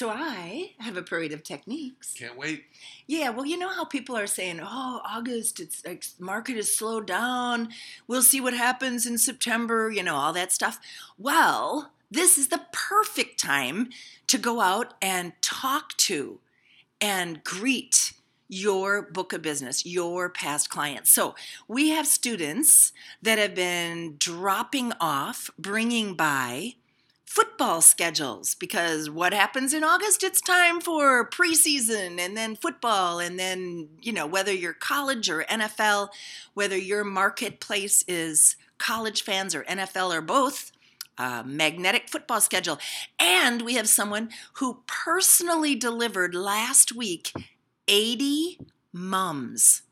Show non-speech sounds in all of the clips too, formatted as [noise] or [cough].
So I have a parade of techniques. Can't wait. Yeah, well, you know how people are saying, "Oh, August, it's like market is slowed down. We'll see what happens in September." You know, all that stuff. Well, this is the perfect time to go out and talk to and greet your book of business, your past clients. So we have students that have been dropping off, bringing by football schedules because what happens in August? It's time for preseason and then football, and then, you know, whether you're college or NFL, whether your marketplace is college fans or NFL or both. Uh, magnetic football schedule. And we have someone who personally delivered last week 80 mums.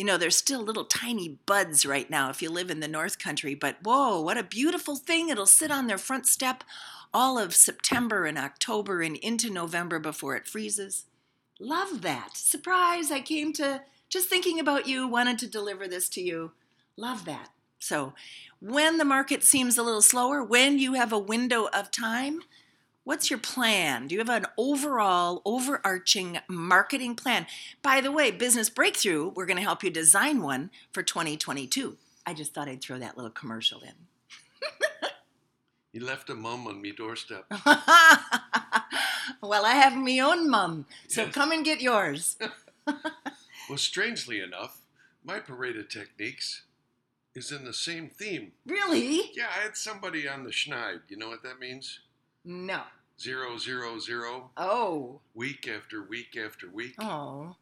You know, they're still little tiny buds right now if you live in the North Country, but whoa, what a beautiful thing. It'll sit on their front step all of September and October and into November before it freezes. Love that. Surprise, I came to just thinking about you, wanted to deliver this to you. Love that. So, when the market seems a little slower, when you have a window of time, What's your plan? Do you have an overall, overarching marketing plan? By the way, Business Breakthrough, we're going to help you design one for 2022. I just thought I'd throw that little commercial in. [laughs] You left a mum on me doorstep. [laughs] well, I have my own mum, so Yes. come and get yours. [laughs] Well, strangely enough, my parade of techniques is in the same theme. Really? Yeah, I had somebody on the schneid. You know what that means? No. Zero, zero, zero. Oh. week after week after week. Oh.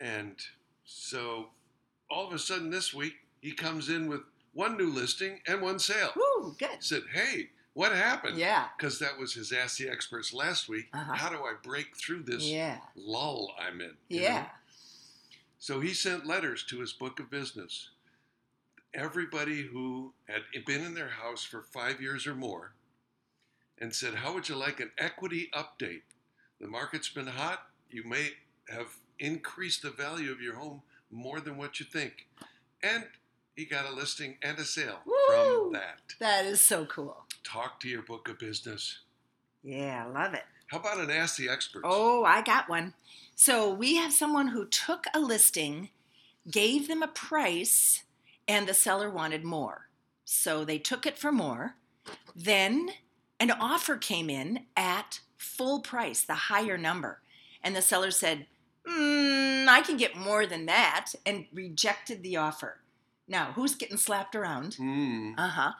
And so all of a sudden this week, he comes in with one new listing and one sale. Woo, good. Said, hey, what happened? Yeah. Because that was his Ask the Experts last week. Uh-huh. How do I break through this Yeah. lull I'm in? you know? Yeah. So he sent letters to his book of business. Everybody who had been in their house for five years or more and said, How would you like an equity update? The market's been hot. You may have increased the value of your home more than what you think. And he got a listing and a sale Woo! from that. That is so cool. Talk to your book of business. Yeah, I love it. How about an Ask the Experts? Oh, I got one. So we have someone who took a listing, gave them a price, and the seller wanted more. So they took it for more. Then an offer came in at full price, the higher number. And the seller said, mm, I can get more than that, and rejected the offer. Now, who's getting slapped around? Hmm. Uh huh.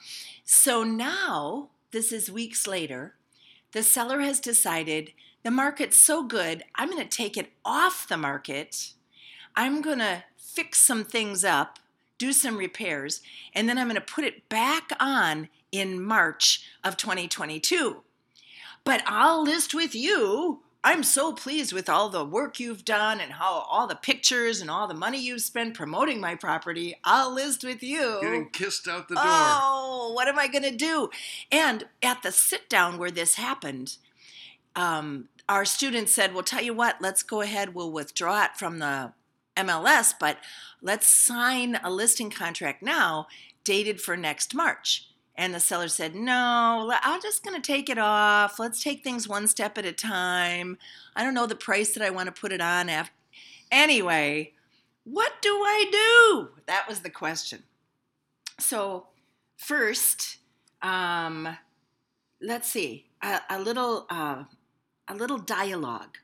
So now, this is weeks later, the seller has decided the market's so good, I'm going to take it off the market. I'm going to fix some things up, do some repairs, and then I'm going to put it back on in March of 2022. But I'll list with you. I'm so pleased with all the work you've done and how all the pictures and all the money you've spent promoting my property. I'll list with you. Getting kissed out the door. Oh, what am I going to do? And at the sit down where this happened, um, our students said, Well, tell you what, let's go ahead, we'll withdraw it from the MLS, but let's sign a listing contract now dated for next March. And the seller said, No, I'm just going to take it off. Let's take things one step at a time. I don't know the price that I want to put it on. After. Anyway, what do I do? That was the question. So, first, um, let's see, a, a little uh, a little dialogue.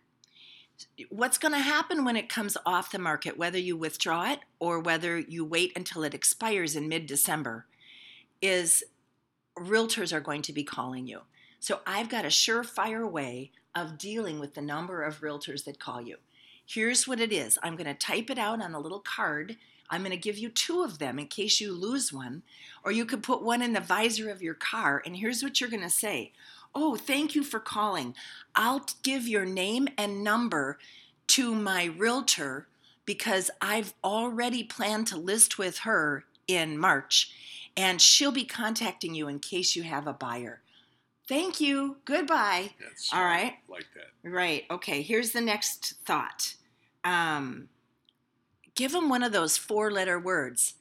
What's going to happen when it comes off the market, whether you withdraw it or whether you wait until it expires in mid December, is realtors are going to be calling you. So I've got a surefire way of dealing with the number of realtors that call you. Here's what it is I'm going to type it out on a little card. I'm going to give you two of them in case you lose one, or you could put one in the visor of your car. And here's what you're going to say Oh, thank you for calling. I'll give your name and number to my realtor because I've already planned to list with her in March, and she'll be contacting you in case you have a buyer. Thank you. Goodbye. That's All right. like that. Right. Okay. Here's the next thought. Um, give them one of those four letter words.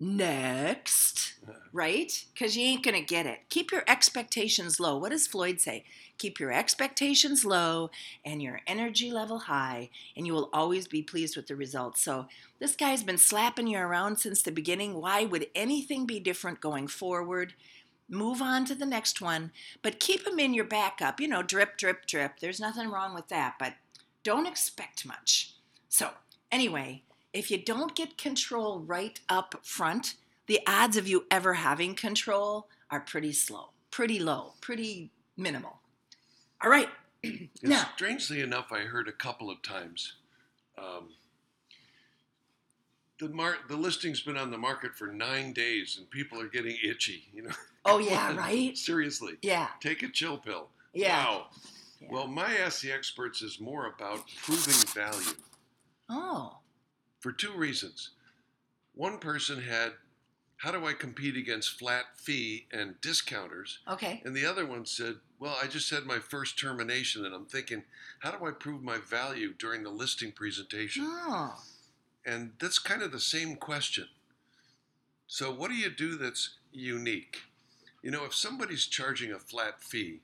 Next. Right? Because you ain't going to get it. Keep your expectations low. What does Floyd say? Keep your expectations low and your energy level high, and you will always be pleased with the results. So, this guy's been slapping you around since the beginning. Why would anything be different going forward? Move on to the next one, but keep him in your backup. You know, drip, drip, drip. There's nothing wrong with that, but don't expect much. So, anyway, if you don't get control right up front, the odds of you ever having control are pretty slow, pretty low, pretty minimal. All right. [clears throat] Now, strangely enough, I heard a couple of times. Um, the mar- the listing's been on the market for nine days, and people are getting itchy. You know. oh yeah, [laughs] right? Seriously, Yeah, take a chill pill. yeah. Wow. Yeah. Well, my Ask the Experts is more about proving value Oh, for two reasons. One person had, how do I compete against flat fee and discounters? okay. And the other one said, Well, I just had my first termination, and I'm thinking, how do I prove my value during the listing presentation? Oh, And that's kind of the same question. So, what do you do that's unique? You know, if somebody's charging a flat fee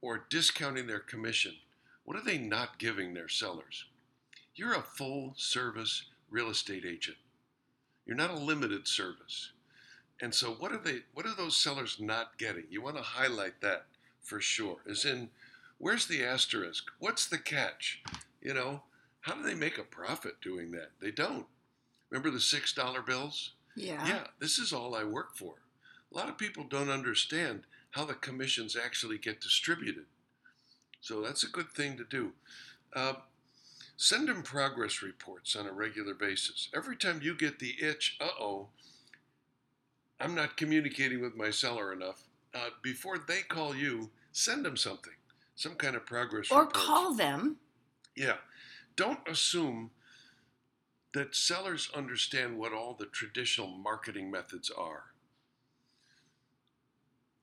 or discounting their commission, what are they not giving their sellers? You're a full service real estate agent. You're not a limited service. And so what are they what are those sellers not getting? You want to highlight that for sure. As in where's the asterisk? What's the catch? You know, how do they make a profit doing that? They don't. Remember the $6 bills? yeah. Yeah, this is all I work for. A lot of people don't understand how the commissions actually get distributed. So that's a good thing to do. Uh, send them progress reports on a regular basis. Every time you get the itch, uh oh, I'm not communicating with my seller enough. Uh, before they call you, send them something, some kind of progress Or report. call them. Yeah. Don't assume that sellers understand what all the traditional marketing methods are.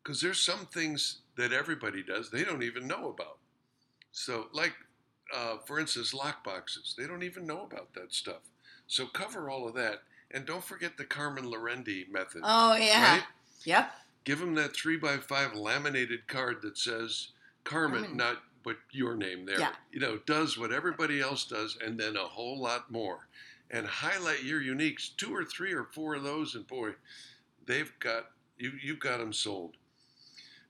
Because there's some things that everybody does they don't even know about. So, like, uh, for instance, lock boxes, they don't even know about that stuff. So, cover all of that. And don't forget the Carmen Lorendi method. Oh yeah. Right? Yep. Give them that three by five laminated card that says Carmen, Carmen. not but your name there. Yeah. You know, does what everybody else does and then a whole lot more. And highlight your uniques, two or three or four of those, and boy, they've got you. You've got them sold.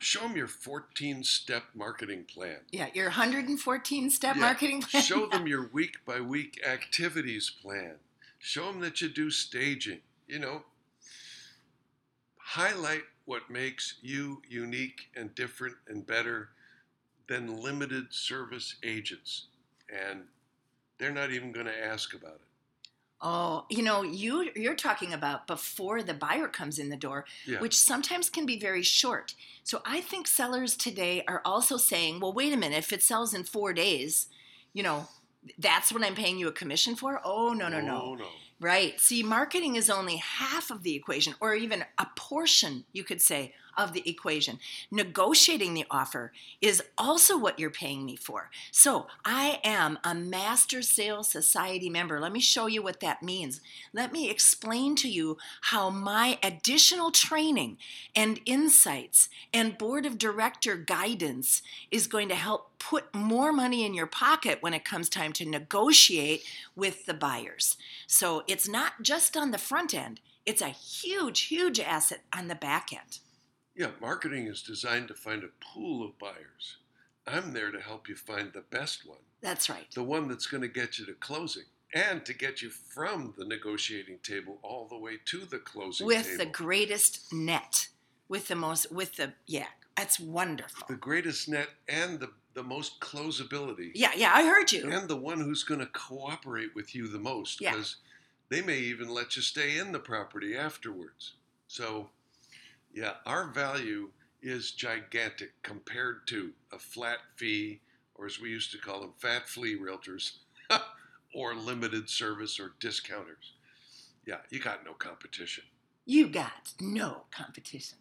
Show them your 14 step marketing plan. Yeah. Your 114 step Yeah. marketing plan. Show [laughs] them your week by week activities plan. Show them that you do staging. You know, highlight what makes you unique and different and better than limited service agents. And they're not even going to ask about it. Oh, you know, you you're talking about before the buyer comes in the door, Yeah. which sometimes can be very short. So I think sellers today are also saying, "Well, wait a minute, if it sells in 4 days, you know, that's what I'm paying you a commission for?" Oh, no, no, no. Oh, no. Right. See, marketing is only half of the equation, or even a portion, you could say, of the equation. Negotiating the offer is also what you're paying me for. So I am a Master Sales Society member. Let me show you what that means. Let me explain to you how my additional training and insights and board of director guidance is going to help put more money in your pocket when it comes time to negotiate with the buyers. So it's not just on the front end, it's a huge, huge asset on the back end. Yeah, marketing is designed to find a pool of buyers. I'm there to help you find the best one, That's right. the one that's going to get you to closing and to get you from the negotiating table all the way to the closing With table. the greatest net, with the most, with the, yeah, that's wonderful. the greatest net and the, the most closability. Yeah, yeah, I heard you. And the one who's going to cooperate with you the most Yeah. because they may even let you stay in the property afterwards. So, yeah, our value is gigantic compared to a flat fee, or as we used to call them, fat flea realtors, [laughs] or limited service or discounters. Yeah, you got no competition. You got no competition.